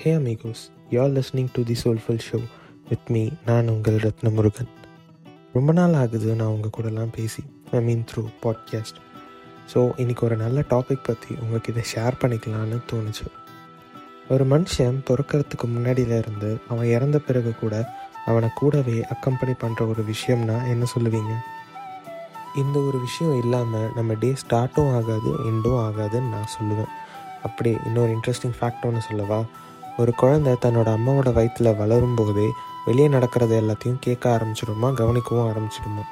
Hey amigos you are listening to the soulful show with me நான் உங்கள் ரத்னமுருகன். ரொம்ப நாள் ஆகுது நான் உங்கள் கூடலாம் பேசி I mean through podcast so இன்றைக்கி ஒரு நல்ல டாபிக் பற்றி உங்ககிட்ட ஷேர் பண்ணிக்கலான்னு தோணுச்சு. ஒரு மனுஷன் பிறக்கிறதுக்கு முன்னாடியில இருந்து அவன் இறந்த பிறகு கூட அவனை கூடவே அக்கம்பெனி பண்ணுற ஒரு விஷயம்னா என்ன சொல்லுவீங்க? இந்த ஒரு விஷயம் இல்லாமல் நம்ம டே ஸ்டார்ட்டும் ஆகாது எண்டும் ஆகாதுன்னு நான் சொல்லுவேன். அப்படியே இன்னொரு இன்ட்ரெஸ்டிங் ஃபேக்ட் ஒன்று சொல்லவா? ஒரு குழந்தை தன்னோட அம்மாவோட வயிற்றில் வளரும் போதே வெளியே நடக்கிறது எல்லாத்தையும் கேட்க ஆரம்பிச்சிடுமா கவனிக்கவும் ஆரம்பிச்சிடுமா?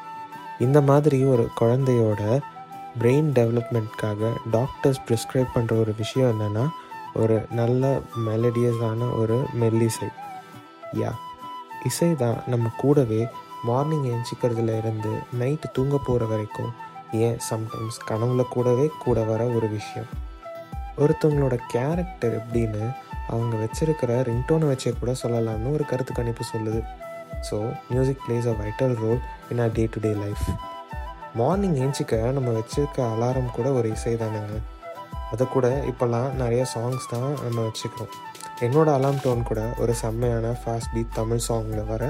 இந்த மாதிரி ஒரு குழந்தையோட பிரெயின் டெவலப்மெண்ட்காக டாக்டர்ஸ் ப்ரிஸ்கிரைப் பண்ணுற ஒரு விஷயம் என்னென்னா ஒரு நல்ல மெலடியஸான ஒரு மெல்லிசை. யா இசை தான் நம்ம கூடவே மார்னிங் எழுச்சிக்கிறதுல இருந்து நைட்டு தூங்க போகிற வரைக்கும் ஏன் சம்டைம்ஸ் கனவுல கூடவே கூட வர ஒரு விஷயம். ஒருத்தவங்களோட கேரக்டர் எப்படின்னு அவங்க வச்சிருக்கிற ரிங்டோனை வச்சே கூட சொல்லலாம்னு ஒரு கருத்து கணிப்பு சொல்லுது. So music plays a vital role in a day to day life morning ஏஞ்சிக்க நம்ம வச்சிருக்க அலாரம் கூட ஒரு இசை தானேங்க. அதை கூட இப்போல்லாம் நிறைய சாங்ஸ் தான் நம்ம வச்சுக்கிறோம் என்னோட அலாம் டோன் கூட ஒரு செம்மையான ஃபாஸ்ட் பீட் தமிழ் சாங்கில் வர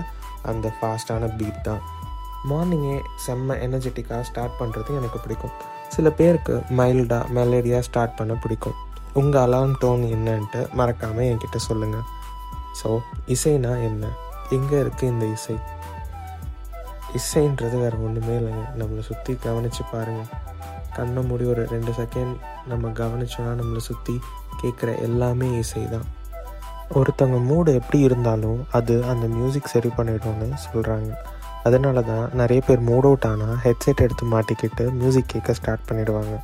அந்த ஃபாஸ்டான பீட் தான். மார்னிங்கே செம்ம எனர்ஜெட்டிக்காக ஸ்டார்ட் பண்ணுறது எனக்கு பிடிக்கும். சில பேருக்கு மைல்டாக மெலடியாக ஸ்டார்ட் பண்ண பிடிக்கும். உங்கள் அலாம் டோன் என்னன்ட்டு மறக்காமல் என்கிட்ட சொல்லுங்கள் ஸோ இசைனா என்ன? எங்கே இருக்குது இந்த இசை? இசைன்றது வேறு ஒன்றுமே இல்லைங்க. நம்மளை சுற்றி கவனித்து பாருங்கள் கண்ணை மூடி ஒரு ரெண்டு செகண்ட் நம்ம கவனிச்சோன்னா நம்மளை சுற்றி கேட்குற எல்லாமே இசை தான் ஒருத்தவங்க மூடு எப்படி இருந்தாலும் அது அந்த மியூசிக் சரி பண்ணிடும்னு சொல்கிறாங்க அதனால தான் நிறைய பேர் மூட் அவுட் ஆனால் ஹெட்செட் எடுத்து மாட்டிக்கிட்டு மியூசிக் கேட்க ஸ்டார்ட் பண்ணிடுவாங்க.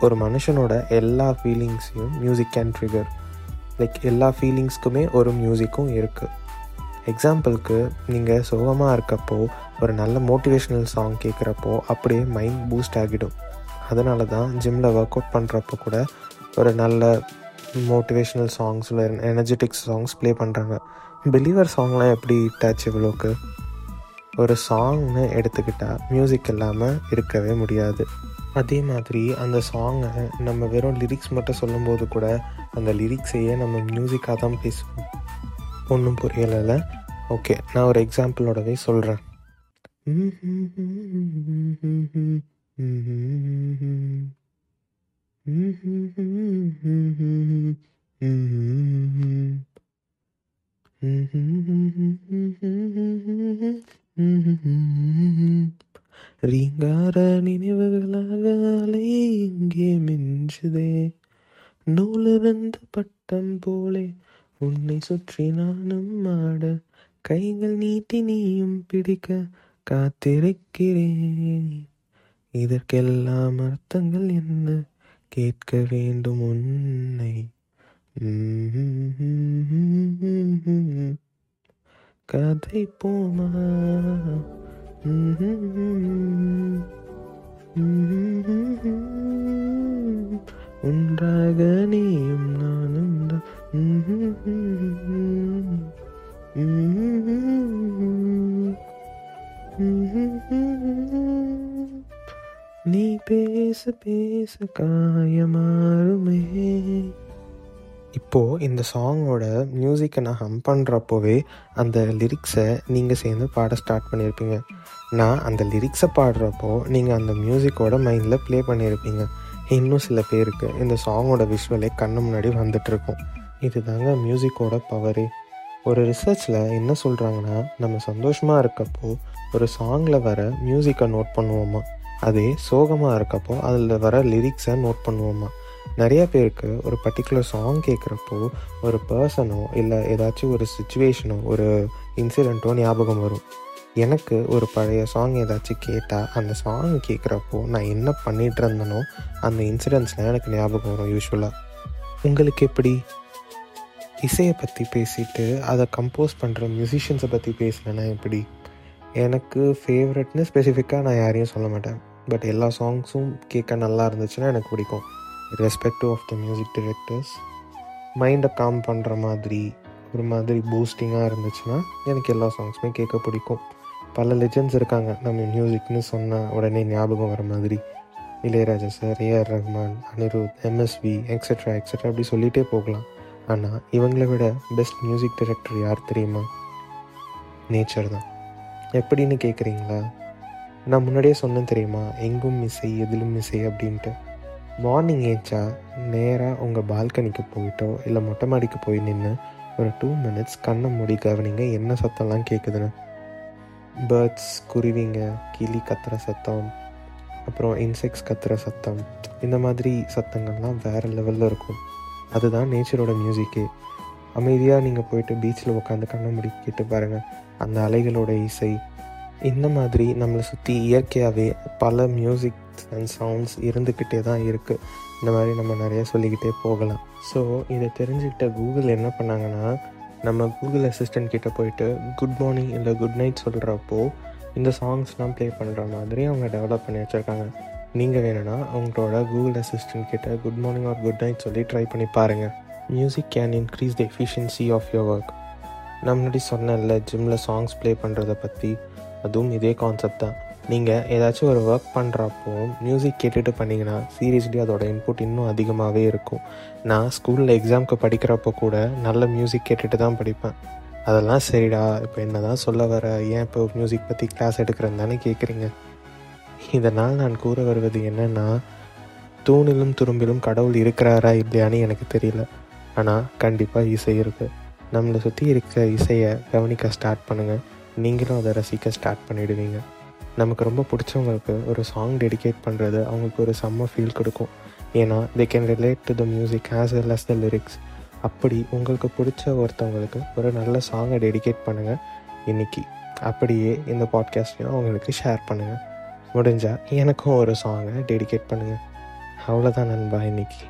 ஒரு மனுஷனோட எல்லா ஃபீலிங்ஸையும் மியூசிக் கேன் ட்ரிகர் லைக் எல்லா ஃபீலிங்ஸ்க்குமே ஒரு மியூசிக்கும் இருக்குது எக்ஸாம்பிளுக்கு நீங்கள் சோகமாக இருக்கப்போ ஒரு நல்ல மோட்டிவேஷ்னல் சாங் கேட்குறப்போ அப்படியே மைண்ட் பூஸ்ட் ஆகிடும். அதனால தான் ஜிம்மில் ஒர்க் அவுட் பண்ணுறப்போ கூட ஒரு நல்ல மோட்டிவேஷ்னல் சாங்ஸ் இல்லை எனர்ஜெட்டிக் சாங்ஸ் ப்ளே பண்ணுறாங்க பிலீவர் சாங்லாம் எப்படி டச் இவ்வளோக்கு ஒரு சாங்னு எடுத்துக்கிட்டால் மியூசிக் இல்லாமல் இருக்கவே முடியாது. அதே மாதிரி அந்த சாங்கை நம்ம வெறும் லிரிக்ஸ் மட்டும் சொல்லும்போது கூட அந்த லிரிக்ஸையே நம்ம மியூசிக்காக தான் பேசுவோம். ஒன்றும் புரியலைல்ல? ஓகே நான் ஒரு எக்ஸாம்பிளோடவே சொல்கிறேன் நினைவுகளாக அலை இங்கே மிஞ்சுதே நூலிருந்த பட்டம் போலே உன்னை சுற்றி நானும் ஆட கைகள் நீட்டி நீயும் பிடிக்க காத்திருக்கிறேன். இதற்கெல்லாம் அர்த்தங்கள் என்ன? கேட்க வேண்டும் உன்னை. கதை போமா? பேச பேச காயமாறுமே. இப்போது இந்த சாங்கோட மியூசிக்கை நான் ஹம் பண்ணுறப்போவே அந்த லிரிக்ஸை நீங்கள் சேர்ந்து பாட ஸ்டார்ட் பண்ணியிருப்பீங்க நான் அந்த லிரிக்ஸை பாடுறப்போ நீங்கள் அந்த மியூசிக்கோட மைண்டில் ப்ளே பண்ணியிருப்பீங்க இன்னும் சில பேருக்கு இந்த சாங்கோட விஷுவலே கண்ணு முன்னாடி வந்துட்டுருக்கும். இது தாங்க மியூசிக்கோட பவரே ஒரு ரிசர்ச்சில் என்ன சொல்கிறாங்கன்னா நம்ம சந்தோஷமாக இருக்கப்போ ஒரு சாங்கில் வர மியூசிக்கை நோட் பண்ணுவோமா? அதே சோகமாக இருக்கப்போ அதில் வர லிரிக்ஸை நோட் பண்ணுவோமா. நிறைய பேருக்கு ஒரு பர்டிகுலர் சாங் கேட்குறப்போ ஒரு பர்சனோ இல்லை ஏதாச்சும் ஒரு சுச்சுவேஷனோ ஒரு இன்சிடெண்ட்டோ ஞாபகம் வரும். எனக்கு ஒரு பழைய சாங் ஏதாச்சும் கேட்டால் அந்த சாங் கேட்குறப்போ நான் என்ன பண்ணிகிட்டு இருந்தனோ அந்த இன்சிடென்ட்ஸ்லாம் எனக்கு ஞாபகம் வரும் யூஸ்வலாக உங்களுக்கு எப்படி? இசையை பற்றி பேசிட்டு அதை கம்போஸ் பண்ணுற மியூசிஷியன்ஸை பற்றி பேசினேன்னா எப்படி? எனக்கு ஃபேவரட்னு ஸ்பெசிஃபிக்காக நான் யாரையும் சொல்ல மாட்டேன். பட் எல்லா சாங்ஸும் கேட்க நல்லா இருந்துச்சுன்னா எனக்கு பிடிக்கும். Respective of the music directors மைண்டை காம் பண்ணுற மாதிரி ஒரு மாதிரி பூஸ்டிங்காக இருந்துச்சுன்னா எனக்கு எல்லா சாங்ஸுமே கேட்க பிடிக்கும். பல லெஜெண்ட்ஸ் இருக்காங்க. நம்ம மியூசிக்னு சொன்னால் உடனே ஞாபகம் வர மாதிரி. Ilaiyaraaja sir A R Rahman Anirudh MSV etcetera etcetera அப்படி சொல்லிகிட்டே போகலாம். ஆனால் இவங்களை விட பெஸ்ட் மியூசிக் டைரக்டர் யார் தெரியுமா? நேச்சர் தான். எப்படின்னு கேட்குறீங்களா நான் முன்னாடியே சொன்னேன் தெரியுமா? எங்கும் இசை எதிலும் இசை அப்படின்ட்டு. மார்னிங் ஏச்சா நேராக உங்கள் பால்கனிக்கு போயிட்டோ இல்லை மொட்டை மாடிக்கு போய் நின்று ஒரு டூ மினிட்ஸ் கண்ணை மூடி கவனிங்க என்ன சத்தம்லாம் கேட்குதுன்னு பேர்ட்ஸ் குருவிங்க கிளி கத்துற சத்தம் அப்புறம் இன்செக்ட்ஸ் கத்துற சத்தம் இந்த மாதிரி சத்தங்கள்லாம் வேறு லெவலில் இருக்கும். அதுதான் நேச்சரோட மியூசிக்கே அமைதியாக நீங்கள் போயிட்டு பீச்சில் உட்காந்து கண்ணை மூடி கேட்டு பாருங்கள் அந்த அலைகளோட இசை இந்த மாதிரி நம்மளை சுற்றி இயற்கையாகவே பல மியூசிக் அண்ட் சவுண்ட்ஸ் இருந்துக்கிட்டே தான் இருக்குது இந்த மாதிரி நம்ம நிறைய சொல்லிக்கிட்டே போகலாம். ஸோ இதை தெரிஞ்சுக்கிட்ட கூகுள் என்ன பண்ணாங்கன்னா நம்ம கூகுள் அசிஸ்டன்ட் கிட்டே போயிட்டு குட் மார்னிங் இல்லை குட் நைட் சொல்கிறப்போ இந்த சாங்ஸ்லாம் ப்ளே பண்ணுற மாதிரி அவங்க டெவலப் பண்ணி வச்சுருக்காங்க. நீங்கள் வேணும்னா அவங்களோட கூகுள் அசிஸ்டன்ட் கிட்ட good morning or good night சொல்லி ட்ரை பண்ணி பாருங்கள் music can increase the efficiency of your work நான் முன்னாடி சொன்னேன்ல ஜிம்மில் சாங்ஸ் ப்ளே பண்ணுறத பற்றி அதுவும் இதே கான்செப்ட் தான். நீங்கள் ஏதாச்சும் ஒரு ஒர்க் பண்ணுறப்போ மியூசிக் கேட்டுட்டு பண்ணிங்கன்னா சீரியஸ்லி அதோட இன்புட் இன்னும் அதிகமாகவே இருக்கும். நான் ஸ்கூலில் எக்ஸாமுக்கு படிக்கிறப்போ கூட நல்ல மியூசிக் கேட்டுட்டு தான் படிப்பேன். அதெல்லாம் சரிடா இப்போ என்ன தான் சொல்ல வர ஏன் இப்போ மியூசிக் பற்றி கிளாஸ் எடுக்கிறேன்னு தானே கேட்குறீங்க இதனால் நான் கூற வருவது என்னென்னா தூணிலும் துரும்பிலும் கடவுள் இருக்கிறாரா இல்லையான்னு எனக்கு தெரியல. ஆனால் கண்டிப்பாக இசை இருக்குது நம்மளை சுற்றி இருக்கிற இசையை கவனிக்க ஸ்டார்ட் பண்ணுங்கள் நீங்களும் அதை ரசிக்க ஸ்டார்ட் பண்ணிடுவீங்க. நமக்கு ரொம்ப பிடிச்சவங்களுக்கு ஒரு சாங் டெடிகேட் பண்ணுறது அவங்களுக்கு ஒரு செம்ம ஃபீல் கொடுக்கும். ஏன்னா they can relate to the music as well as the lyrics அப்படி உங்களுக்கு பிடிச்ச ஒருத்தவங்களுக்கு ஒரு நல்ல சாங்கை டெடிகேட் பண்ணுங்கள் இன்றைக்கி அப்படியே இந்த பாட்காஸ்டையும் அவங்களுக்கு ஷேர் பண்ணுங்கள் முடிஞ்சால் எனக்கும் ஒரு சாங்கை டெடிகேட் பண்ணுங்கள் அவ்வளோதான் நண்பா இன்றைக்கி